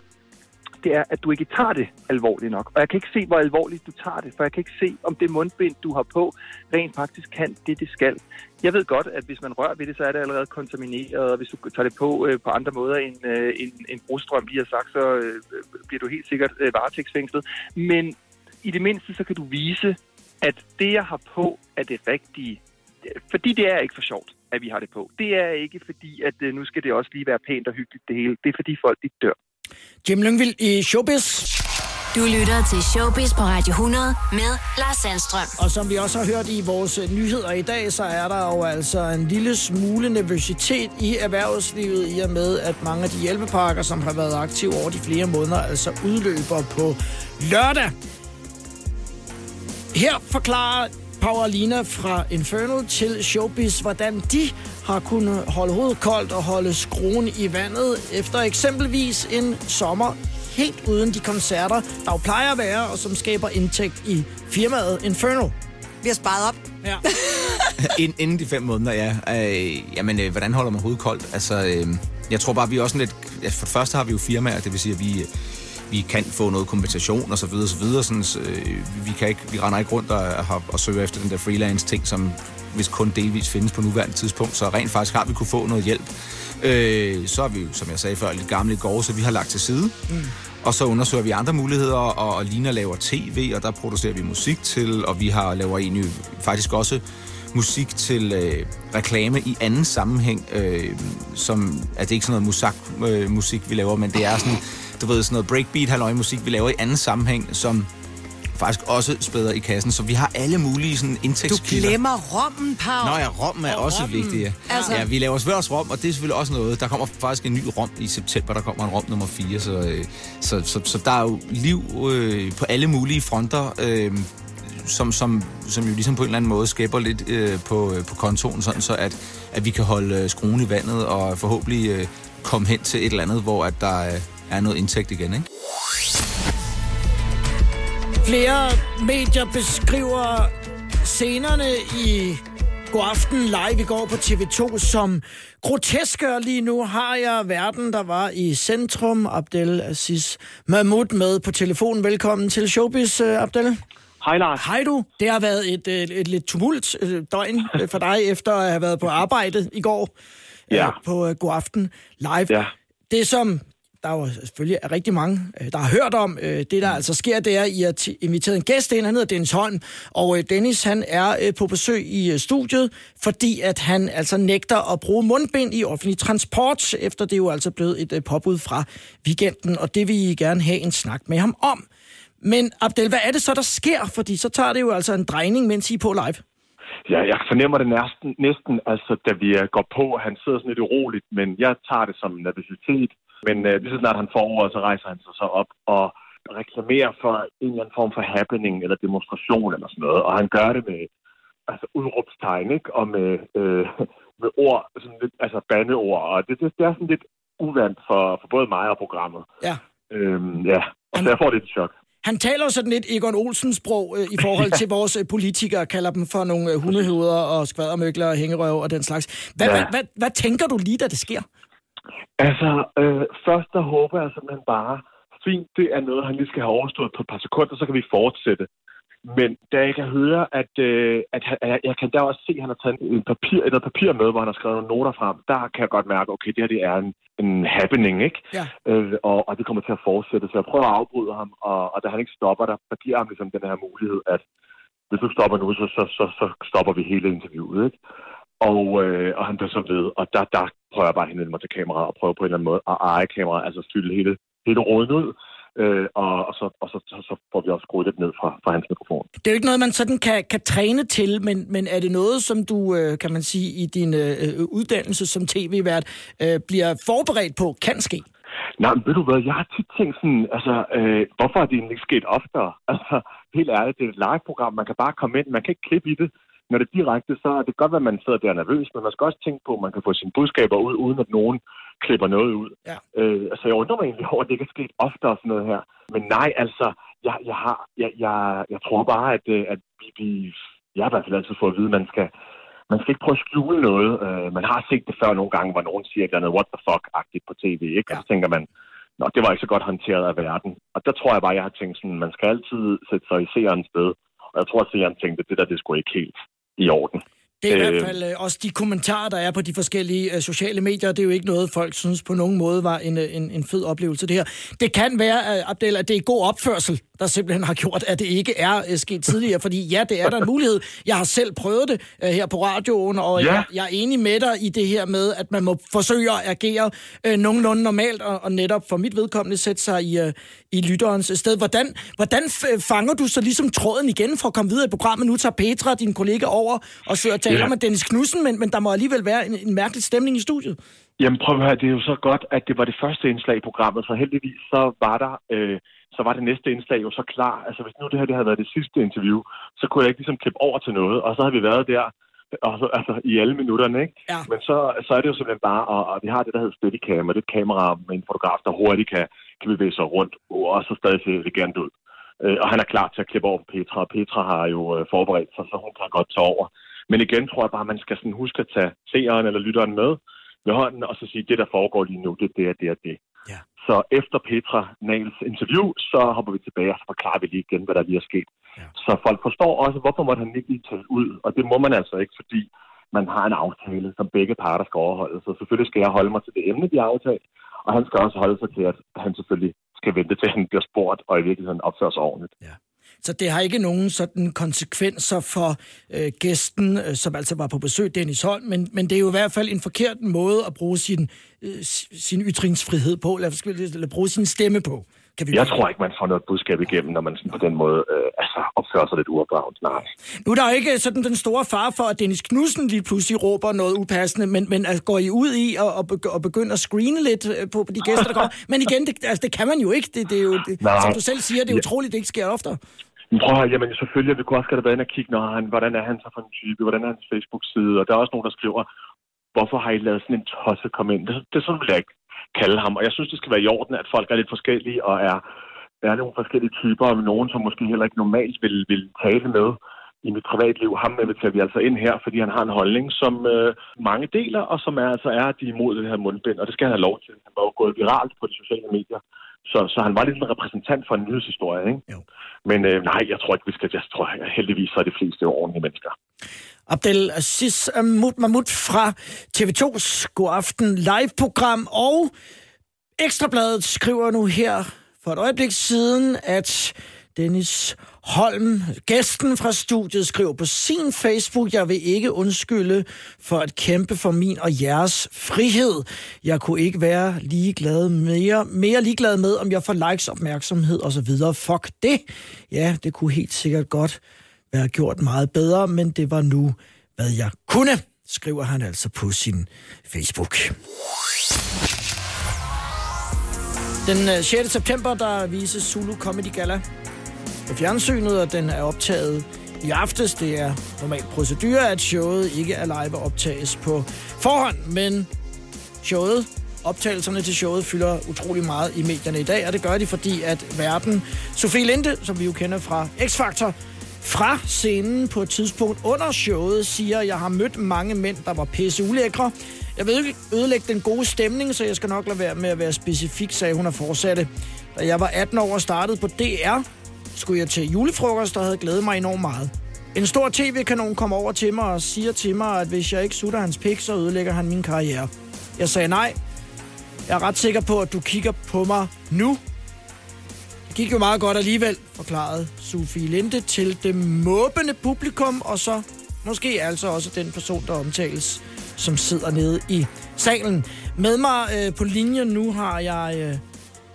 Det er, at du ikke tager det alvorligt nok. Og jeg kan ikke se, hvor alvorligt du tager det, for jeg kan ikke se, om det mundbind, du har på, rent faktisk kan det, det skal. Jeg ved godt, at hvis man rører ved det, så er det allerede kontamineret, og hvis du tager det på øh, på andre måder end øh, en, en brostrøm lige har sagt, så øh, øh, bliver du helt sikkert øh, varetægtsfængslet. Men i det mindste, så kan du vise, at det, jeg har på, er det rigtige. Fordi det er ikke for sjovt, at vi har det på. Det er ikke fordi, at øh, nu skal det også lige være pænt og hyggeligt det hele. Det er fordi folk, de dør. Jim Lyngvild i Showbiz. Du lytter til Showbiz på Radio 100 med Lars Sandstrøm. Og som vi også har hørt i vores nyheder i dag, så er der jo altså en lille smule nervøsitet i erhvervslivet i og med, at mange af de hjælpepakker, som har været aktive over de flere måneder, altså udløber på lørdag. Her forklarer Paulina fra Inferno til Showbiz, hvordan de har kunnet holde hovedet koldt og holde skruen i vandet efter eksempelvis en sommer helt uden de koncerter, der jo plejer at være, og som skaber indtægt i firmaet Inferno. Vi har sparet op. Ja. Ind, inden de fem måneder, ja. Øh, jamen, øh, hvordan holder man hovedet koldt? Altså, øh, jeg tror bare, vi er også sådan lidt... Ja, for det første har vi jo firmaer, det vil sige, at vi, vi kan få noget kompensation og så videre, så videre. Sådan, så, øh, vi, kan ikke, vi render ikke rundt og, og, og søger efter den der freelance ting, som hvis kun delvis findes på nuværende tidspunkt. Så rent faktisk har vi kunne få noget hjælp. Øh, så er vi som jeg sagde før, lidt gamle i går, så vi har lagt til side. Mm. Og så undersøger vi andre muligheder, og, og Lina laver tv, og der producerer vi musik til, og vi har laver egentlig faktisk også musik til øh, reklame i anden sammenhæng, øh, som at det ikke sådan noget musak, øh, musik, vi laver, men det er sådan, du ved, sådan noget breakbeat, halløj musik, vi laver i anden sammenhæng, som faktisk også spæder i kassen. Så vi har alle mulige sådan Du indtægtskilder. glemmer rommen, Pau. Nå ja, rom er Og også rommen. vigtigt, ja. Altså- Ja, vi laver også rom, og det er selvfølgelig også noget. Der kommer faktisk en ny rom i september, der kommer en rom nummer 4, så, øh, så, så, så der er jo liv øh, på alle mulige fronter, øh, som, som, som jo ligesom på en eller anden måde skaber lidt øh, på, øh, på kontoen, sådan så at, at vi kan holde øh, skruen i vandet og forhåbentlig øh, komme hen til et eller andet, hvor at der øh, er noget indtægt igen, ikke? Flere medier beskriver scenerne i God Aften Live i går på TV2 som groteske, og lige nu har jeg verden, der var i centrum. Abdel Aziz Mahmoud med på telefon. Velkommen til Showbiz, øh, Abdel. Hej Lars. Hej du. Det har været et, et, et lidt tumult øh, døgn øh, for dig, efter at have været på arbejde i går øh, Ja. på øh, God Aften Live. Ja. Det som der jo selvfølgelig er rigtig mange, øh, der har hørt om. øh, Det, der altså sker, det er, at I har inviteret en gæst ind. Han hedder Dennis Holm. Og øh, Dennis, han er på besøg i studiet, fordi at han altså nægter at bruge mundbind i offentlig transport, efter det er jo altså blevet et påbud fra weekenden. Og det vil I gerne have en snak med ham om. Men Abdel, hvad er det så, der sker? Fordi så tager det jo altså en drejning, mens I er på live. Ja, jeg fornemmer det næsten, næsten altså, da vi går på. Han sidder sådan lidt uroligt, men jeg tager det som nervøsitet. Men øh, lige så snart han får ordet, så rejser han sig så op og reklamerer for en eller anden form for happening eller demonstration eller sådan noget. Og han gør det med altså, udråbstegn, ikke? Og med, øh, med ord, sådan lidt, altså bandeord. Og det, det, det er sådan lidt uvandt for, for både mig og programmet. Ja. Øhm, ja, og så jeg får lidt chok. han taler jo sådan lidt Egon Olsen-sprog øh, i forhold til vores øh, politikere, kalder dem for nogle øh, hundehoveder og skvadermøgler og hængerøv og den slags. Hvad, Ja. hvad, hvad, hvad tænker du lige, da det sker? Altså, øh, først der håber jeg simpelthen bare, fint, det er noget, han lige skal have overstået på et par sekunder, så kan vi fortsætte. Men da jeg kan høre, at, øh, at han, jeg, jeg kan der også se, at han har taget en papir, et papir med, hvor han har skrevet nogle noter frem, der kan jeg godt mærke, okay, det her det er en, en happening, ikke? Ja. Øh, og, og det kommer til at fortsætte. Så jeg prøver at afbryde ham, og, og da han ikke stopper, der, der giver ham ligesom den her mulighed, at hvis du stopper nu, så, så, så, så stopper vi hele interviewet, ikke? Og, øh, og han bliver så ved, og der, der prøver jeg bare at henvende mig til kameraet og prøve på en eller anden måde at eje kameraet, altså fylde hele, hele råden ud. Øh, og, og, så, og så, så, så får vi også skruet lidt ned fra, fra hans mikrofon. Det er jo ikke noget, man sådan kan, kan træne til, men, men er det noget, som du, øh, kan man sige, i din øh, uddannelse som tv-vært øh, bliver forberedt på, kan ske? Nej, men ved du hvad, jeg har tit tænkt sådan, altså, øh, hvorfor er det egentlig ikke sket oftere? Altså, helt ærligt, det er et live-program, man kan bare komme ind, man kan ikke klippe i det. Når det er direkte, så er det godt, at man sidder der nervøs, men man skal også tænke på, at man kan få sine budskaber ud, uden at nogen klipper noget ud. Ja. Øh, altså, jeg undrer mig egentlig over, at det ikke er sket oftere sådan noget her. Men nej, altså, jeg, jeg, har, jeg, jeg, jeg tror bare, at, øh, at vi, vi, jeg har i hvert fald altid fået at vide, at man skal, man skal ikke prøve at skjule noget. Øh, man har set det før nogle gange, hvor nogen siger et eller andet what the fuck-agtigt på tv, ikke? Ja. Og så tænker man, Nå, det var ikke så godt håndteret af verden. Og der tror jeg bare, jeg har tænkt sådan, man skal altid sætte sig i seerens sted. Og jeg tror, at seeren tænkte, det der, det skulle ikke helt i orden. Det er i Øh, hvert fald øh, også de kommentarer, der er på de forskellige øh, sociale medier. Det er jo ikke noget, folk synes på nogen måde var en, øh, en, en fed oplevelse, det her. Det kan være, øh, Abdel, at det er god opførsel, der simpelthen har gjort, at det ikke er øh, sket tidligere. Fordi ja, det er der en mulighed. Jeg har selv prøvet det øh, her på radioen, og Ja. jeg, jeg er enig med dig i det her med, at man må forsøge at agere øh, nogenlunde normalt, og, og netop for mit vedkommende sætte sig i, øh, i lytterens sted. Hvordan, hvordan fanger du så ligesom tråden igen for at komme videre i programmet? Nu tager Petra, din kollega, over og sidder og taler Ja. med Dennis Knudsen, men, men der må alligevel være en, en mærkelig stemning i studiet. Jamen prøv at høre, det er jo så godt, at det var det første indslag i programmet, så heldigvis så var der, øh, så var det næste indslag jo så klar. Altså hvis nu det her det havde været det sidste interview, så kunne jeg ikke ligesom klippe over til noget, og så havde vi været der og så, altså, i alle minutterne, ikke? Ja. Men så, så er det jo simpelthen bare, og, og vi har det, der hedder Steadicam, og det er et kamera med en fotograf, der hurtigt kan, kan bevæge sig rundt, og så stadig se elegant ud. Øh, og han er klar til at klippe over på Petra, og Petra har jo øh, forberedt sig, så hun kan godt tage over. Men igen tror jeg bare, at man skal sådan huske at tage seeren eller lytteren med ved hånden, og så sige, det der foregår lige nu, det er det og det og det. Ja. Så efter Petra Nals interview, så hopper vi tilbage, og så forklarer vi lige igen, hvad der lige er sket. Ja. Så folk forstår også, hvorfor måtte han ikke lige tage ud, og det må man altså ikke, fordi man har en aftale, som begge parter skal overholde. Så selvfølgelig skal jeg holde mig til det emne, de har aftalt, og han skal også holde sig til, at han selvfølgelig skal vente til, at han bliver spurgt, og i virkeligheden opfører sig ordentligt. Ja. Så det har ikke nogen sådan konsekvenser for øh, gæsten, øh, som altså var på besøg, Dennis Holm, men, men det er jo i hvert fald en forkert måde at bruge sin, øh, sin ytringsfrihed på, eller, eller bruge sin stemme på. Kan vi Jeg tror ikke, man får noget budskab igennem, når man sådan på den måde øh, altså, opfører sig lidt uopdragent. Nej. Nu er der jo ikke sådan den store far for, at Dennis Knudsen lige pludselig råber noget upassende, men, men altså, går I ud i at, at, begy- at screene lidt øh, på, på de gæster, der kommer? Men igen, det, altså, det kan man jo ikke. Det, det er jo, det, Nej. som du selv siger, det er Ja. utroligt, det ikke sker oftere. Prøv at jamen selvfølgelig, vi kunne også godt have været inde og kigge, når han, hvordan er han så for en type, hvordan er hans Facebook-side, og der er også nogen, der skriver, hvorfor har I lavet sådan en tosse komme ind? Det, det er sådan, vil jeg ikke kalde ham, og jeg synes, det skal være i orden, at folk er lidt forskellige, og er, er nogle forskellige typer, og nogen, som måske heller ikke normalt vil, vil tale med i mit privatliv. Ham inviterer vi altså ind her, fordi han har en holdning, som øh, mange deler, og som er, altså er, at de er imod det her mundbind, og det skal han have lov til. Han var jo gået viralt på de sociale medier, så, så han var lidt en repræsentant for en nyhedshistorie, ikke? Jo. Men øh, nej, jeg tror ikke, vi skal... Jeg tror, at heldigvis så er de fleste ordentlige mennesker. Abdel Aziz Mahmoud, Mahmoud fra TV2's God Aften live-program, og Ekstrabladet skriver nu her for et øjeblik siden, at Dennis Holm, gæsten fra studiet, skriver på sin Facebook, jeg vil ikke undskylde for at kæmpe for min og jeres frihed. Jeg kunne ikke være ligeglad mere, mere ligeglad med, om jeg får likes, opmærksomhed osv. Fuck det. Ja, det kunne helt sikkert godt være gjort meget bedre, men det var nu, hvad jeg kunne, skriver han altså på sin Facebook. Den øh, 6. september, der vises Zulu Comedy Gala på fjernsynet, og den er optaget i aftes. Det er normal procedure, at showet ikke er live og optages på forhånd, men showet optagelserne til showet fylder utrolig meget i medierne i dag, og det gør de, fordi at verden, Sofie Linde, som vi jo kender fra X-Factor, fra scenen på et tidspunkt under showet siger, at jeg har mødt mange mænd, der var pisse ulækre. Jeg vil ikke ødelægge den gode stemning, så jeg skal nok lade være med at være specifik, sagde hun og fortsatte. Da jeg var 18 år og startede på DR, skulle jeg til julefrokost, der havde glædet mig enormt meget. En stor tv-kanon kom over til mig og siger til mig, at hvis jeg ikke sutter hans pik, så ødelægger han min karriere. Jeg sagde nej. Jeg er ret sikker på, at du kigger på mig nu. Det gik jo meget godt alligevel, forklarede Sofie Linde til det måbende publikum, og så måske altså også den person, der omtales, som sidder nede i salen. Med mig øh, på linjen nu har jeg øh,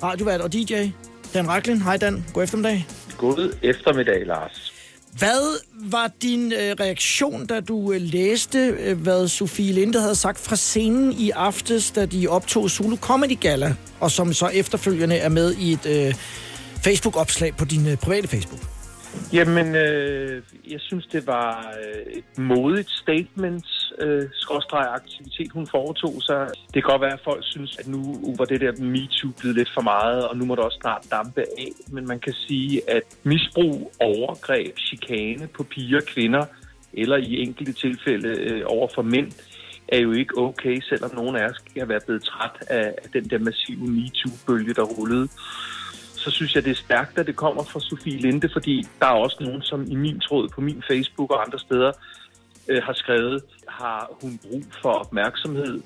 radiovært og DJ, Dan Raklin. Hej Dan, god eftermiddag. God eftermiddag, Lars. Hvad var din øh, reaktion, da du øh, læste, øh, hvad Sofie Linde havde sagt fra scenen i aftes, da de optog Zulu Comedy Gala, og som så efterfølgende er med i et øh, Facebook-opslag på din øh, private Facebook? Jamen, øh, jeg synes, det var øh, et modigt statement, øh, aktivitet, hun foretog sig. Det kan godt være, at folk synes, at nu var det der MeToo blevet lidt for meget, og nu må det også snart dampe af. Men man kan sige, at misbrug, overgreb, chikane på piger, kvinder, eller i enkelte tilfælde øh, over for mænd, er jo ikke okay, selvom nogen af os kan være blevet træt af, af den der massive MeToo-bølge, der rullede så synes jeg, det er stærkt, at det kommer fra Sofie Linde, fordi der er også nogen, som i min tråd på min Facebook og andre steder øh, har skrevet, har hun brug for opmærksomhed?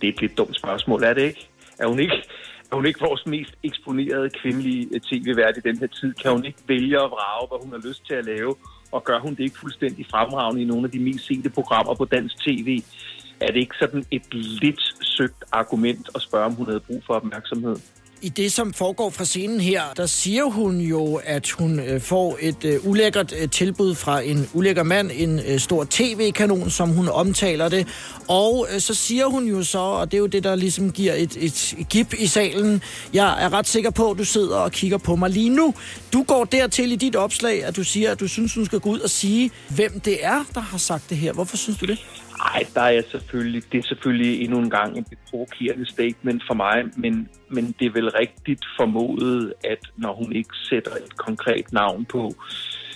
Det er et lidt dumt spørgsmål, er det ikke? Er hun ikke, er hun ikke vores mest eksponerede kvindelige øh, tv-vært i den her tid? Kan hun ikke vælge at vrage, hvad hun har lyst til at lave? Og gør hun det ikke fuldstændig fremragende i nogle af de mest sete programmer på dansk tv? Er det ikke sådan et lidt søgt argument at spørge, om hun havde brug for opmærksomhed? I det, som foregår fra scenen her, der siger hun jo, at hun øh, får et øh, ulækkert øh, tilbud fra en ulækker mand, en øh, stor tv-kanon, som hun omtaler det. Og øh, så siger hun jo så, og det er jo det, der ligesom giver et, et gip i salen, jeg er ret sikker på, at du sidder og kigger på mig lige nu. Du går dertil i dit opslag, at du siger, at du synes, hun skal gå ud og sige, hvem det er, der har sagt det her. Hvorfor synes du det? Nej, der er selvfølgelig, det er selvfølgelig endnu en gang en provokerende statement for mig, men, men det er vel rigtigt formodet, at når hun ikke sætter et konkret navn på,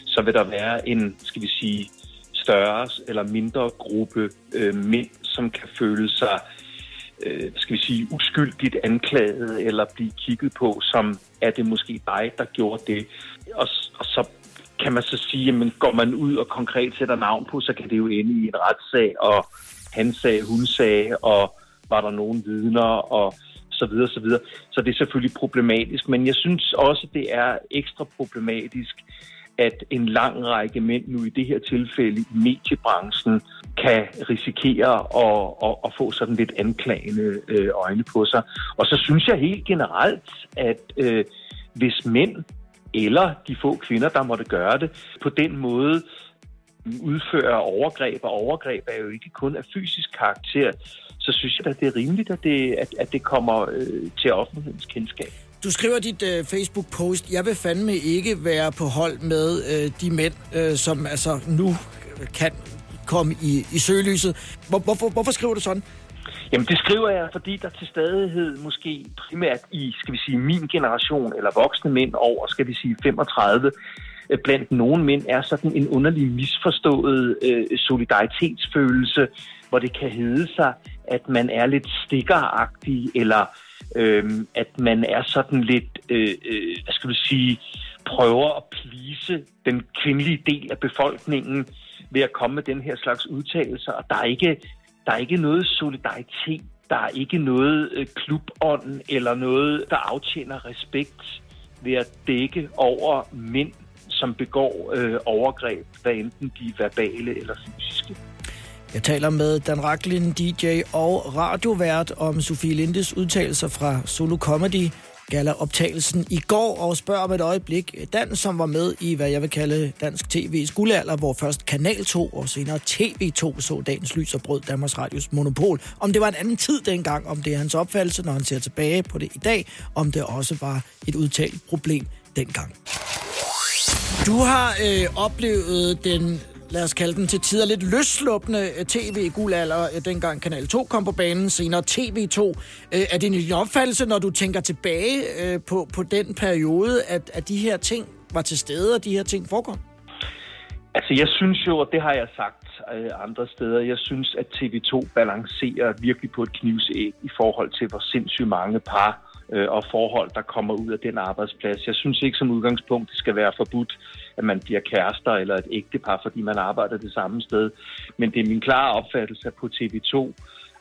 så vil der være en, skal vi sige, større eller mindre gruppe øh, mænd, som kan føle sig øh, skal vi sige, uskyldigt anklaget eller blive kigget på, som er det måske dig, der gjorde det. Og, og så kan man så sige, at går man ud og konkret sætter navn på, så kan det jo ende i en retssag, og han sagde, hun sagde, og var der nogen vidner, og så videre, så videre. Så det er selvfølgelig problematisk, men jeg synes også, det er ekstra problematisk, at en lang række mænd nu i det her tilfælde i mediebranchen kan risikere at, at, at få sådan lidt anklagende øh, øjne på sig. Og så synes jeg helt generelt, at øh, hvis mænd eller de få kvinder, der måtte gøre det, på den måde udfører overgreb, og overgreb er jo ikke kun af fysisk karakter, så synes jeg at det er rimeligt, at det, at, at det kommer øh, til offentlighedens kendskab. Du skriver dit øh, Facebook-post, jeg vil fandme ikke være på hold med øh, de mænd, øh, som altså nu kan komme i, i søgelyset. Hvor, hvorfor, hvorfor skriver du sådan? Jamen det skriver jeg, fordi der til stadighed måske primært i, skal vi sige, min generation eller voksne mænd over, skal vi sige 35, øh, blandt nogle mænd er sådan en underlig misforstået øh, solidaritetsfølelse, hvor det kan hedde sig, at man er lidt stikkeragtig, eller øh, at man er sådan lidt, øh, øh, hvad skal du sige, prøver at plise den kvindelige del af befolkningen ved at komme med den her slags udtalelser, og der er ikke der er ikke noget solidaritet, der er ikke noget øh, klubånd eller noget, der aftjener respekt ved at dække over mænd, som begår øh, overgreb, hvad enten de er verbale eller fysiske. Jeg taler med Dan Raklin, DJ og radiovært om Sofie Lindes udtalelser fra Solo Comedy gala-optagelsen i går, og spørger om et øjeblik Dan, som var med i, hvad jeg vil kalde dansk TV's guldalder, hvor først Kanal 2 og senere TV2 så dagens lys og brød Danmarks Radios monopol. Om det var en anden tid dengang, om det er hans opfattelse, når han ser tilbage på det i dag, om det også var et udtalt problem dengang. Du har øh, oplevet den lad os kalde den til tider lidt løsluppende øh, tv-guldalder, øh, dengang Kanal 2 kom på banen, senere TV2. Øh, er det en opfattelse, når du tænker tilbage på, på den periode, at, at de her ting var til stede, og de her ting forekom? Altså, jeg synes jo, og det har jeg sagt andre steder, jeg synes, at TV2 balancerer virkelig på et knivsæg i forhold til, hvor sindssygt mange par og forhold, der kommer ud af den arbejdsplads. Jeg synes ikke som udgangspunkt, det skal være forbudt, at man bliver kærester eller et ægtepar, fordi man arbejder det samme sted. Men det er min klare opfattelse, at på TV2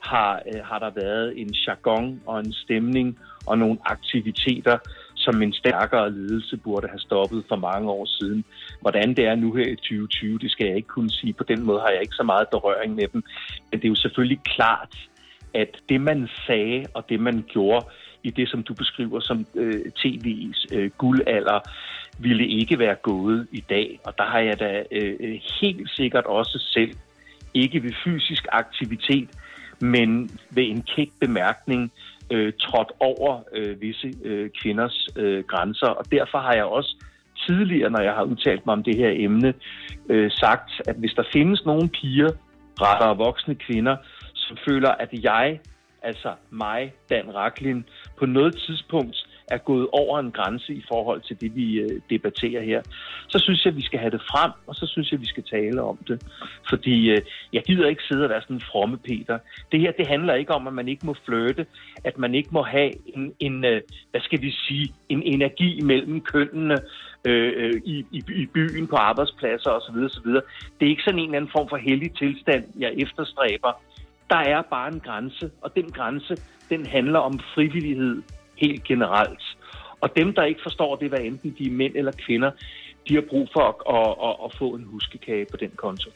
har, øh, har der været en jargon og en stemning og nogle aktiviteter, som en stærkere ledelse burde have stoppet for mange år siden. Hvordan det er nu her i 2020, det skal jeg ikke kunne sige. På den måde har jeg ikke så meget berøring med dem. Men det er jo selvfølgelig klart, at det man sagde og det man gjorde i det, som du beskriver som øh, TV's øh, guldalder, ville ikke være gået i dag. Og der har jeg da øh, helt sikkert også selv, ikke ved fysisk aktivitet, men ved en kæk bemærkning, øh, trådt over øh, visse øh, kvinders øh, grænser. Og derfor har jeg også tidligere, når jeg har udtalt mig om det her emne, øh, sagt, at hvis der findes nogle piger, rettere voksne kvinder, som føler, at jeg, altså mig, Dan Raklin, på noget tidspunkt er gået over en grænse i forhold til det, vi øh, debatterer her, så synes jeg, at vi skal have det frem, og så synes jeg, at vi skal tale om det. Fordi øh, jeg gider ikke sidde og være sådan en fromme Peter. Det her, det handler ikke om, at man ikke må flirte, at man ikke må have en, en øh, hvad skal vi sige, en energi mellem kønnene øh, i, i, i byen, på arbejdspladser osv. osv. Det er ikke sådan en eller anden form for hellig tilstand, jeg efterstræber. Der er bare en grænse, og den grænse, den handler om frivillighed helt generelt. Og dem, der ikke forstår det, hvad enten de er mænd eller kvinder, de har brug for at, at, at, at få en huskekage på den konto.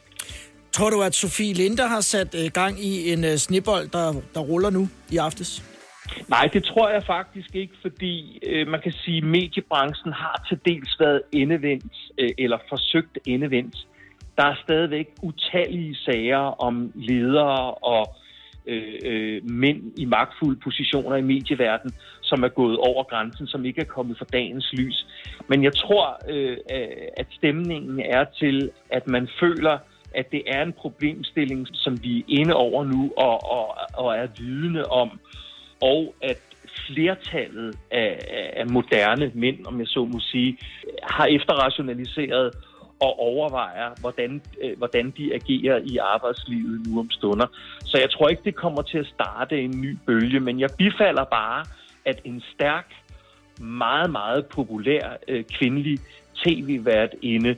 Tror du, at Sofie Linde har sat øh, gang i en øh, snibbold, der, der ruller nu i aftes? Nej, det tror jeg faktisk ikke, fordi øh, man kan sige, at mediebranchen har til dels været endevendt, øh, eller forsøgt endevendt. Der er stadigvæk utallige sager om ledere og øh, øh, mænd i magtfulde positioner i medieverdenen, som er gået over grænsen, som ikke er kommet for dagens lys. Men jeg tror, øh, at stemningen er til, at man føler, at det er en problemstilling, som vi er inde over nu og, og, og er vidne om, og at flertallet af, af moderne mænd, om jeg så må sige, har efterrationaliseret og overvejer, hvordan, øh, hvordan de agerer i arbejdslivet nu om stunder. Så jeg tror ikke, det kommer til at starte en ny bølge, men jeg bifalder bare, at en stærk, meget, meget populær øh, kvindelig tv-vært inde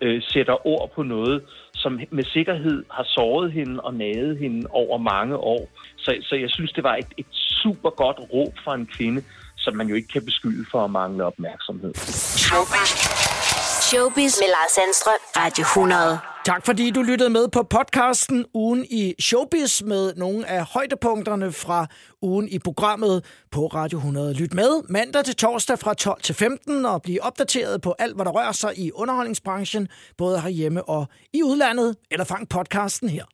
øh, sætter ord på noget, som med sikkerhed har såret hende og naget hende over mange år. Så, så jeg synes, det var et, et super godt råb fra en kvinde, som man jo ikke kan beskylde for at mangle opmærksomhed. Showbiz med Lars Sandstrøm. Radio 100. Tak fordi du lyttede med på podcasten Ugen i Showbiz med nogle af højdepunkterne fra ugen i programmet på Radio 100. Lyt med mandag til torsdag fra 12 til 15 og bliv opdateret på alt, hvad der rører sig i underholdningsbranchen, både herhjemme og i udlandet, eller fang podcasten her.